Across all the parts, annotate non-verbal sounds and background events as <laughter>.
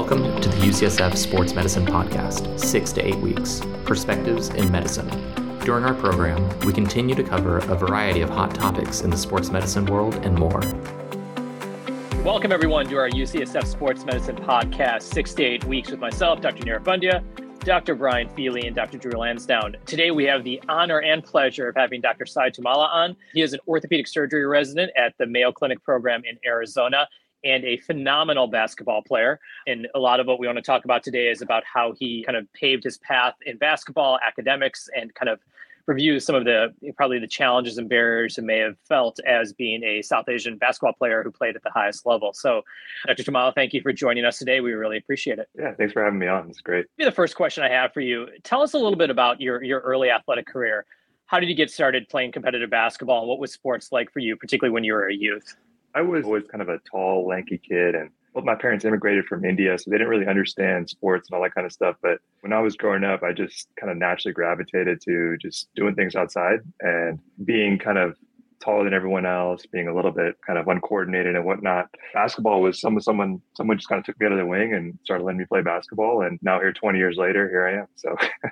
Welcome to the UCSF Sports Medicine Podcast, six to eight weeks Perspectives in Medicine. During our program, we continue to cover a variety of hot topics in the sports medicine world and more. Welcome, everyone, to our UCSF Sports Medicine Podcast, six to eight weeks with myself, Dr. Nirav Pandya, Dr. Brian Feeley, and Dr. Drew Lansdown. Today, we have the honor and pleasure of having Dr. Sai Tummala on. He is an orthopedic surgery resident at the Mayo Clinic program in Arizona and a phenomenal basketball player. And a lot of what we want to talk about today is about how he kind of paved his path in basketball, academics, and kind of review some of the probably the challenges and barriers he may have felt as being a South Asian basketball player who played at the highest level. So, Dr. Tummala, thank you for joining us today. We really appreciate it. Yeah, thanks for having me on. It's great. Maybe the first question I have for you: Tell us a little bit about your your early athletic career. How did you get started playing competitive basketball, and what was sports like for you, particularly when you were a youth? I was always kind of a tall, lanky kid, and well, my parents immigrated from India, so they didn't really understand sports and all that kind of stuff. But when I was growing up, I just kind of naturally gravitated to just doing things outside and being kind of taller than everyone else, being a little bit kind of uncoordinated and whatnot. Basketball was some someone someone just kind of took me under the wing and started letting me play basketball. And now here, 20 years later, here I am. So <laughs>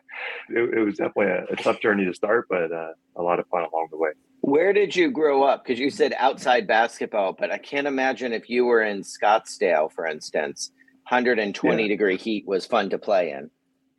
it, it, was definitely a, a, tough journey to start, but uh, a lot of fun along the way. Where did you grow up? Because you said outside basketball, but I can't imagine if you were in Scottsdale, for instance, 120 yeah. degree heat was fun to play in.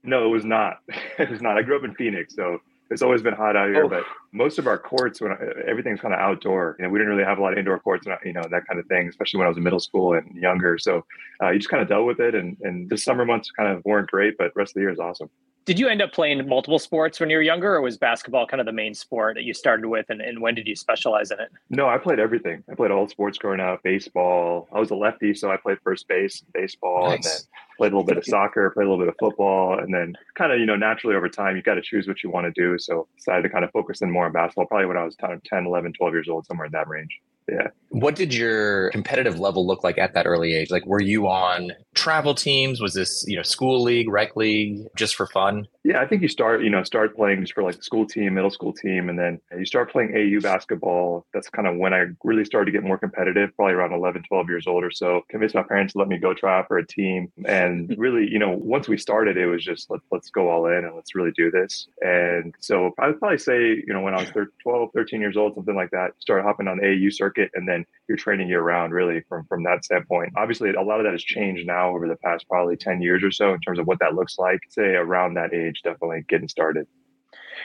No, it was not. <laughs> It was not. I grew up in Phoenix, so it's always been hot out here. Oh. But most of our courts, when everything's kind of outdoor, you know, we didn't really have a lot of indoor courts, and you know that kind of thing. Especially when I was in middle school and younger, so uh, you just kind of dealt with it. And and the summer months kind of weren't great, but rest of the year is awesome. Did you end up playing multiple sports when you were younger, or was basketball kind of the main sport that you started with? And, and when did you specialize in it? No, I played everything. I played all sports growing up baseball. I was a lefty, so I played first base, baseball, nice. and then played a little bit of <laughs> soccer, played a little bit of football. And then kind of, you know, naturally over time, you got to choose what you want to do. So decided to kind of focus in more on basketball, probably when I was 10, 11, 12 years old, somewhere in that range yeah. What did your competitive level look like at that early age? Like, were you on travel teams? Was this, you know, school league, rec league, just for fun? Yeah, I think you start, you know, start playing just for like the school team, middle school team, and then you start playing AAU basketball. That's kind of when I really started to get more competitive, probably around 11, 12 years old or so. Convinced my parents to let me go try out for a team. And <laughs> really, you know, once we started, it was just let, let's go all in and let's really do this. And so I would probably say, you know, when I was 12, 13 years old, something like that, started hopping on the AAU circuit circuit and then you're training year round really from from that standpoint obviously a lot of that has changed now over the past probably 10 years or so in terms of what that looks like say around that age definitely getting started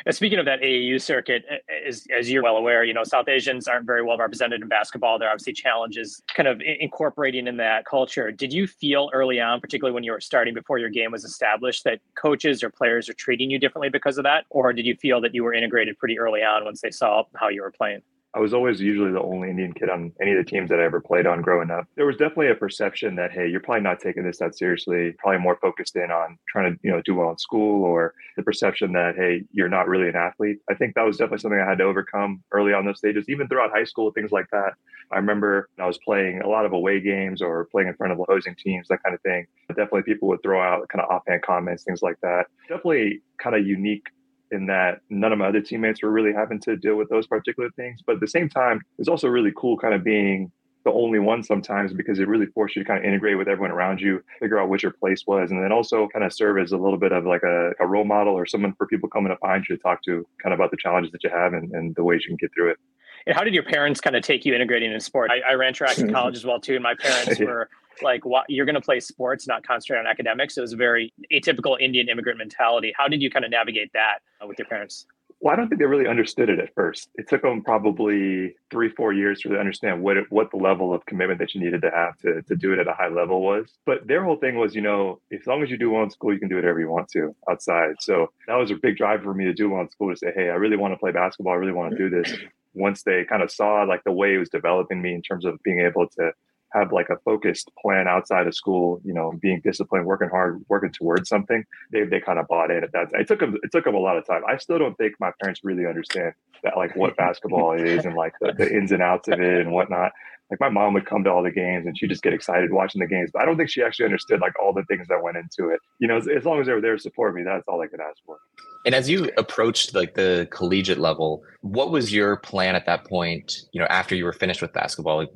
and speaking of that AAU circuit, as, as you're well aware, you know, South Asians aren't very well represented in basketball. There are obviously challenges kind of incorporating in that culture. Did you feel early on, particularly when you were starting before your game was established, that coaches or players are treating you differently because of that? Or did you feel that you were integrated pretty early on once they saw how you were playing? I was always usually the only Indian kid on any of the teams that I ever played on growing up. There was definitely a perception that, hey, you're probably not taking this that seriously, probably more focused in on trying to, you know, do well in school or the perception that, hey, you're not really an athlete. I think that was definitely something I had to overcome early on those stages, even throughout high school, things like that. I remember I was playing a lot of away games or playing in front of opposing teams, that kind of thing. But definitely people would throw out kind of offhand comments, things like that. Definitely kind of unique in that none of my other teammates were really having to deal with those particular things. But at the same time, it's also really cool kind of being the only one sometimes because it really forced you to kind of integrate with everyone around you, figure out what your place was, and then also kind of serve as a little bit of like a, a role model or someone for people coming up behind you to talk to kind of about the challenges that you have and, and the ways you can get through it. And how did your parents kind of take you integrating in sport? I, I ran track in <laughs> college as well too, and my parents <laughs> were like what you're going to play sports not concentrate on academics. It was a very atypical indian immigrant mentality. How did you kind of navigate that uh, with your parents? Well i don't think they really understood it at first. It took them probably three four years to really understand what it, what the level of commitment that you needed to have to, to do it at a high level was. But their whole thing was you know as long as you do well in school you can do whatever you want to outside. So that was a big drive for me to do well in school to say hey i really want to play basketball. I really want to do this. Once they kind of saw like the way it was developing me in terms of being able to have like a focused plan outside of school, you know, being disciplined, working hard, working towards something, they, they kind of bought in at that. It took them, it took them a lot of time. I still don't think my parents really understand that, like what basketball is and like the, the ins and outs of it and whatnot. Like my mom would come to all the games and she'd just get excited watching the games, but I don't think she actually understood like all the things that went into it. You know, as, as long as they were there to support me, that's all I could ask for. And as you approached like the collegiate level, what was your plan at that point? You know, after you were finished with basketball, like,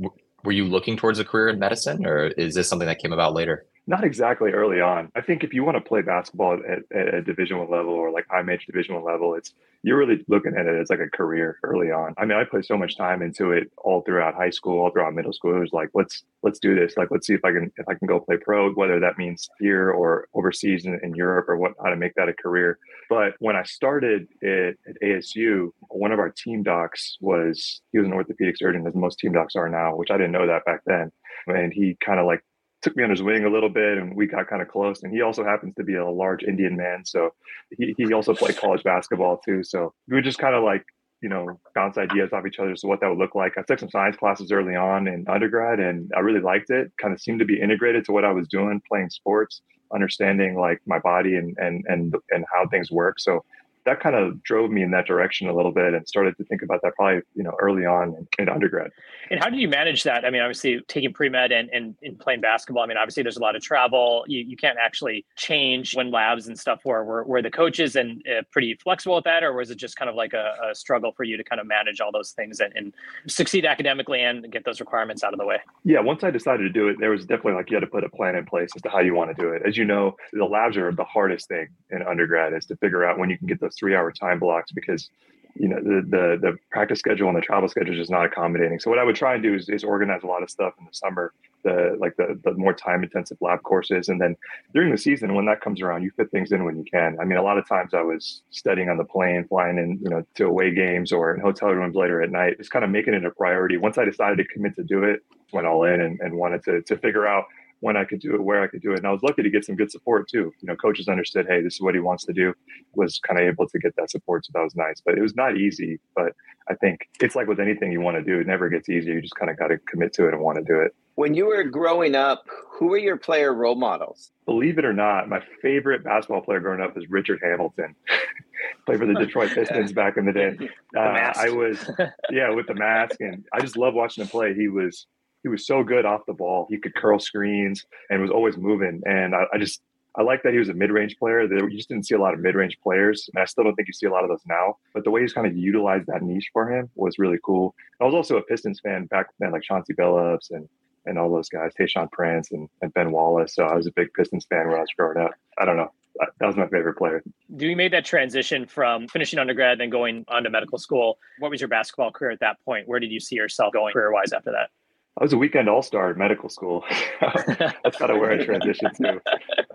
were you looking towards a career in medicine or is this something that came about later? Not exactly early on. I think if you want to play basketball at, at a Division One level or like high major Division One level, it's you're really looking at it as like a career early on. I mean, I put so much time into it all throughout high school, all throughout middle school. It was like, let's let's do this. Like, let's see if I can if I can go play pro, whether that means here or overseas in, in Europe or what, how to make that a career. But when I started it at ASU, one of our team docs was he was an orthopedic surgeon, as most team docs are now, which I didn't know that back then. And he kind of like took me under his wing a little bit and we got kind of close. And he also happens to be a large Indian man. So he, he also played college basketball too. So we would just kind of like, you know, bounce ideas off each other. So what that would look like. I took some science classes early on in undergrad and I really liked it. Kind of seemed to be integrated to what I was doing, playing sports, understanding like my body and and and and how things work. So that kind of drove me in that direction a little bit and started to think about that probably you know early on in, undergrad. And how did you manage that? I mean obviously taking pre-med and, and, and playing basketball i mean obviously there's a lot of travel. You, you can't actually change when labs and stuff were were, were the coaches and uh, pretty flexible with that or was it just kind of like a, a struggle for you to kind of manage all those things and, and succeed academically and get those requirements out of the way? Yeah once i decided to do it there was definitely like you had to put a plan in place as to how you want to do it. As you know the labs are the hardest thing in undergrad is to figure out when you can get those three hour time blocks because you know the, the the practice schedule and the travel schedule is just not accommodating. So what I would try and do is, is organize a lot of stuff in the summer, the like the the more time intensive lab courses, and then during the season when that comes around, you fit things in when you can. I mean, a lot of times I was studying on the plane, flying in you know to away games or in hotel rooms later at night, just kind of making it a priority. Once I decided to commit to do it, went all in and, and wanted to to figure out when I could do it, where I could do it. And I was lucky to get some good support too. You know, coaches understood, hey, this is what he wants to do, was kind of able to get that support. So that was nice. But it was not easy. But I think it's like with anything you want to do, it never gets easier. You just kind of got to commit to it and want to do it. When you were growing up, who were your player role models? Believe it or not, my favorite basketball player growing up was Richard Hamilton. <laughs> Played for the Detroit Pistons back in the day. <laughs> Uh, I was, yeah, with the mask, and I just love watching him play. He was he was so good off the ball. He could curl screens and was always moving. And I, I just I like that he was a mid-range player. You just didn't see a lot of mid-range players, and I still don't think you see a lot of those now. But the way he's kind of utilized that niche for him was really cool. I was also a Pistons fan back then, like Chauncey Billups and and all those guys, Tayshaun Prince and, and Ben Wallace. So I was a big Pistons fan when I was growing up. I don't know. That was my favorite player. Do you made that transition from finishing undergrad, then going on to medical school. What was your basketball career at that point? Where did you see yourself going career-wise after that? I was a weekend all star in medical school. <laughs> That's kind of where I <laughs> transitioned to.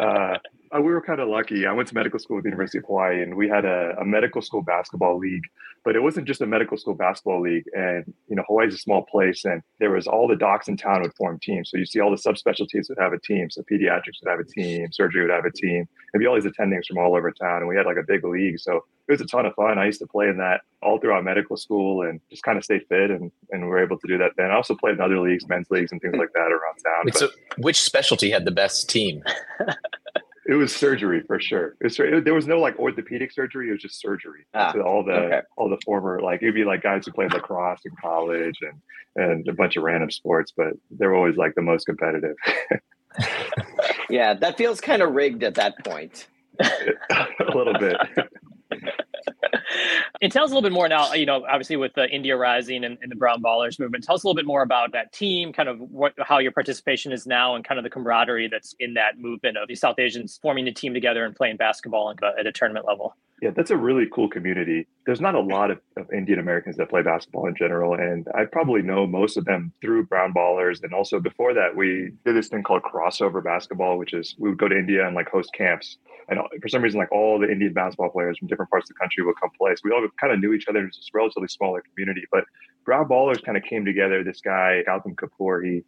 Uh, we were kind of lucky. I went to medical school at the University of Hawaii, and we had a, a, medical school basketball league. But it wasn't just a medical school basketball league. And you know, Hawaii's a small place, and there was all the docs in town would form teams. So you see all the subspecialties would have a team. So pediatrics would have a team, surgery would have a team. There'd be all these attendings from all over town, and we had like a big league. So it was a ton of fun. I used to play in that all throughout medical school and just kind of stay fit and, and we were able to do that then. I also played in other leagues, men's leagues and things like that around town. Wait, so which specialty had the best team? <laughs> it was surgery for sure. Was, there was no like orthopedic surgery. It was just surgery. Ah, so all the okay. all the former like it'd be like guys who played lacrosse in college and and a bunch of random sports, but they're always like the most competitive. <laughs> yeah, that feels kind of rigged at that point. <laughs> a little bit <laughs> and tell us a little bit more now, you know, obviously with the India Rising and, and, the Brown Ballers movement, tell us a little bit more about that team, kind of what how your participation is now and kind of the camaraderie that's in that movement of the South Asians forming a team together and playing basketball at a tournament level. Yeah, that's a really cool community. There's not a lot of, of, Indian Americans that play basketball in general. And I probably know most of them through Brown Ballers. And also before that, we did this thing called crossover basketball, which is we would go to India and like host camps. And uh, for some reason, like all the Indian basketball players from different parts of the country would come play. So we all kind of knew each other. It was this relatively smaller community. But Brown Ballers kind of came together. This guy, Gautam Kapoor, he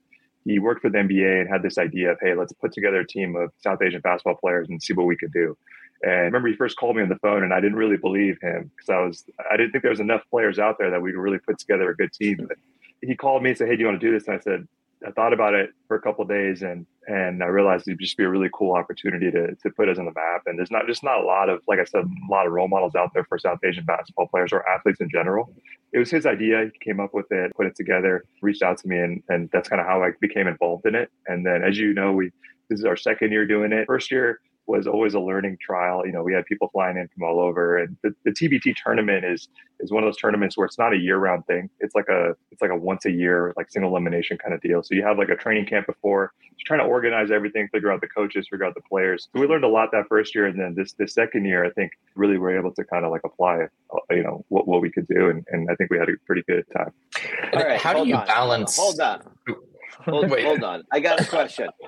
he worked for the NBA and had this idea of, hey, let's put together a team of South Asian basketball players and see what we could do. And I remember he first called me on the phone, and I didn't really believe him because I was I didn't think there was enough players out there that we could really put together a good team. But he called me and said, "Hey, do you want to do this?" And I said, I thought about it for a couple days, and and I realized it'd just be a really cool opportunity to to put us on the map. And there's not just not a lot of like I said, a lot of role models out there for South Asian basketball players or athletes in general. It was his idea. He came up with it, put it together, reached out to me, and and that's kind of how I became involved in it. And then, as you know, we this is our second year doing it. First year was always a learning trial. You know, we had people flying in from all over, and the, the TBT tournament is is one of those tournaments where it's not a year round thing. It's like a it's like a once a year like single elimination kind of deal. So you have like a training camp before, just trying to organize everything, figure out the coaches, figure out the players. So we learned a lot that first year, and then this this second year, I think really we're able to kind of like apply, uh, you know, what what we could do, and, and I think we had a pretty good time. All right, how do you on. balance? Hold on. Hold, hold on. I got a question. <laughs>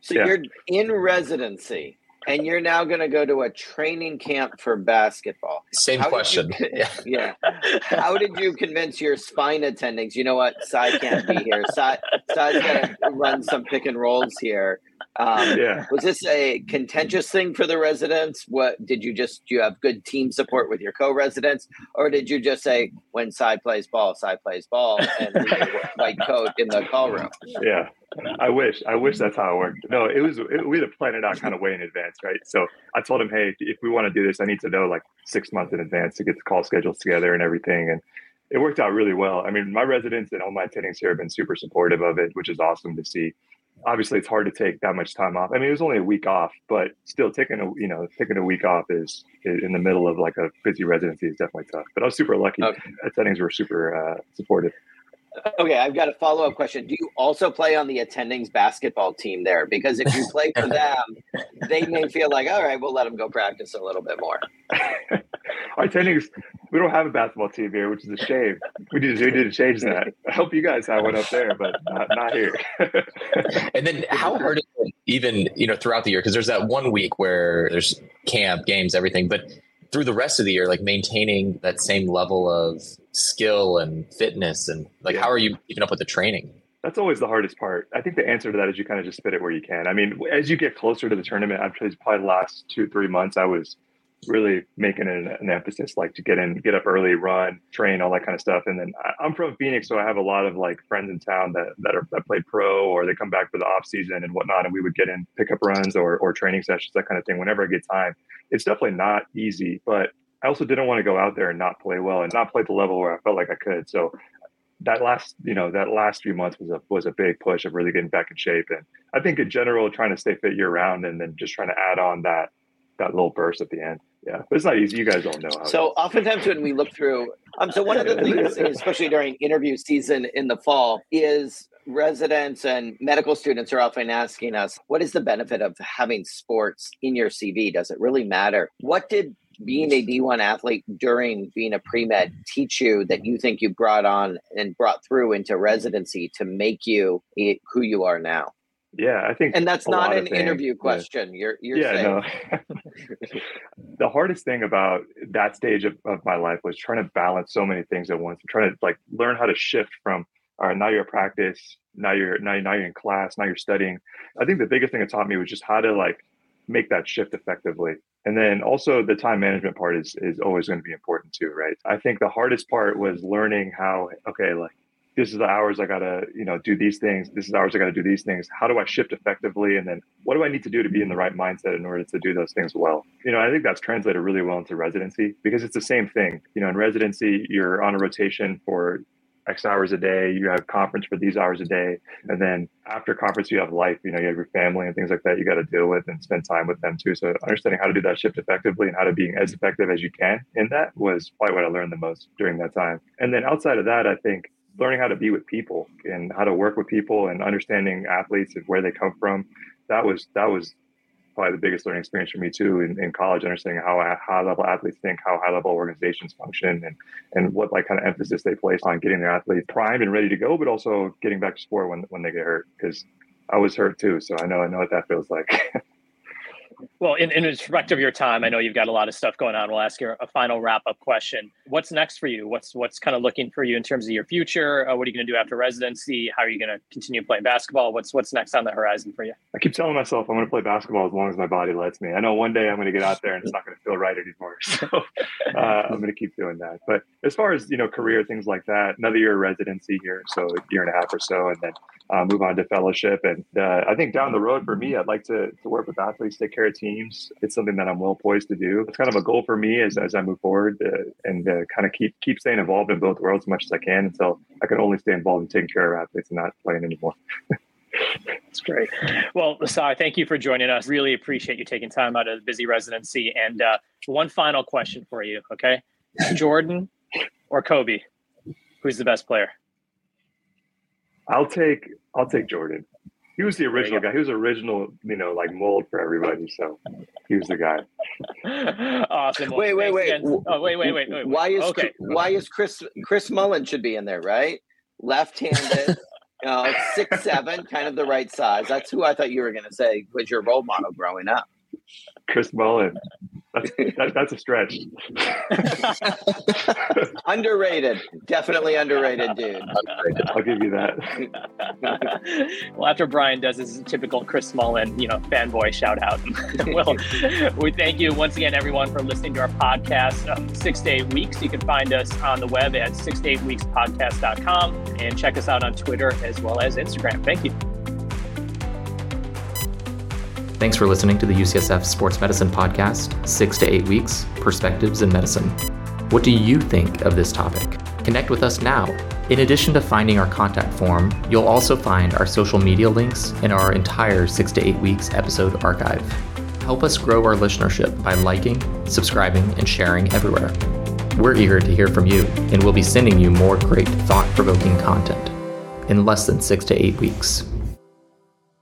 So yeah. you're in residency and you're now going to go to a training camp for basketball. Same How question. You, <laughs> yeah. yeah. How did you convince your spine attendings? You know what? Sai can't be here. Sai, Sai's going to run some pick and rolls here. Um, yeah. Was this a contentious thing for the residents? What did you just? Do you have good team support with your co-residents, or did you just say when side plays ball, side plays ball, and white coat in the call room? Yeah. I wish, I wish that's how it worked. No, it was, it, we had to plan it out kind of way in advance, right? So I told him, hey, if we want to do this, I need to know like six months in advance to get the call schedules together and everything. And it worked out really well. I mean, my residents and all my attendings here have been super supportive of it, which is awesome to see. Obviously, it's hard to take that much time off. I mean, it was only a week off, but still taking a you know taking a week off is, is in the middle of like a busy residency is definitely tough. But I was super lucky. Okay. Settings were super uh, supportive. Okay, I've got a follow up question. Do you also play on the attendings basketball team there? Because if you play for them, they may feel like, all right, we'll let them go practice a little bit more. Our attendings, we don't have a basketball team here, which is a shame. We need to, we need to change that. I hope you guys have one up there, but not, not here. <laughs> and then, how hard is it even you know throughout the year? Because there's that one week where there's camp, games, everything, but through the rest of the year, like maintaining that same level of skill and fitness and like yeah. how are you keeping up with the training? That's always the hardest part. I think the answer to that is you kind of just fit it where you can. I mean, as you get closer to the tournament, I've probably the last two, three months, I was really making an, an, emphasis like to get in get up early run train all that kind of stuff. And then I, am from phoenix so i have a lot of like friends in town that that are that play pro or they come back for the off season and whatnot and we would get in pickup runs or or training sessions that kind of thing whenever i get time. It's definitely not easy but i also didn't want to go out there and not play well and not play the level where i felt like i could. So that last you know that last few months was a was a big push of really getting back in shape. And i think in general trying to stay fit year round and then just trying to add on that that little burst at the end. Yeah, but it's not easy. You guys don't know. so oftentimes when we look through, um, so one of the things, especially during interview season in the fall, is residents and medical students are often asking us, what is the benefit of having sports in your CV? Does it really matter? What did being a D1 athlete during being a pre med teach you that you think you brought on and brought through into residency to make you who you are now? Yeah, I think, and that's not an interview question. Yeah. You're, you're yeah, saying. no. <laughs> the hardest thing about that stage of, of my life was trying to balance so many things at once. I'm trying to like learn how to shift from all right, now you're at practice, now you're now, now you're in class, now you're studying. I think the biggest thing it taught me was just how to like make that shift effectively. And then also the time management part is is always going to be important too, right? I think the hardest part was learning how okay, like this is the hours I gotta, you know, do these things. This is hours I gotta do these things. How do I shift effectively? And then what do I need to do to be in the right mindset in order to do those things well? You know, I think that's translated really well into residency because it's the same thing. You know, in residency, you're on a rotation for X hours a day. You have conference for these hours a day. And then after conference, you have life, you know, you have your family and things like that you got to deal with and spend time with them too. So understanding how to do that shift effectively and how to be as effective as you can in that was probably what I learned the most during that time. And then outside of that, I think learning how to be with people and how to work with people and understanding athletes and where they come from. That was that was probably the biggest learning experience for me too in, in college, understanding how high level athletes think, how high level organizations function, and and what like kind of emphasis they place on getting their athletes primed and ready to go, but also getting back to sport when when they get hurt. Because I was hurt too, so I know I know what that feels like. <laughs> Well, in, in respect of your time, I know you've got a lot of stuff going on. We'll ask you a final wrap up question. What's next for you? What's what's kind of looking for you in terms of your future? Uh, what are you going to do after residency? How are you going to continue playing basketball? What's what's next on the horizon for you? I keep telling myself I'm going to play basketball as long as my body lets me. I know one day I'm going to get out there and it's not going to feel right anymore. <laughs> So uh, I'm going to keep doing that. But as far as you know, career things like that, another year of residency here, so a year and a half or so, and then uh, move on to fellowship. And uh, I think down the road for me, I'd like to, to work with athletes, take care of teams. It's something that I'm well poised to do. It's kind of a goal for me as, as I move forward uh, and uh, kind of keep keep staying involved in both worlds as much as I can until I can only stay involved in taking care of athletes and not playing anymore. <laughs> That's great. Well, Lasai, thank you for joining us. Really appreciate you taking time out of the busy residency. And uh, one final question for you, okay? Jordan or Kobe? Who's the best player? I'll take I'll take Jordan. He was the original guy. He was original, you know, like mold for everybody. So he was the guy. <laughs> awesome. Well, wait, wait, wait. Oh, wait, wait, wait, wait. Why is okay. why is Chris Chris Mullin should be in there, right? Left-handed, <laughs> you know, six seven, kind of the right size. That's who I thought you were going to say was your role model growing up. Chris Mullin. That's, that, that's a stretch. <laughs> underrated. Definitely underrated, dude. I'll give you that. <laughs> well, after Brian does his typical Chris Mullin, you know, fanboy shout out, <laughs> well, we thank you once again, everyone, for listening to our podcast, um, Six to Eight Weeks. You can find us on the web at six to eight weeks podcast.com and check us out on Twitter as well as Instagram. Thank you. Thanks for listening to the UCSF Sports Medicine Podcast, Six to Eight Weeks Perspectives in Medicine. What do you think of this topic? Connect with us now. In addition to finding our contact form, you'll also find our social media links in our entire Six to Eight Weeks episode archive. Help us grow our listenership by liking, subscribing, and sharing everywhere. We're eager to hear from you, and we'll be sending you more great thought provoking content in less than six to eight weeks.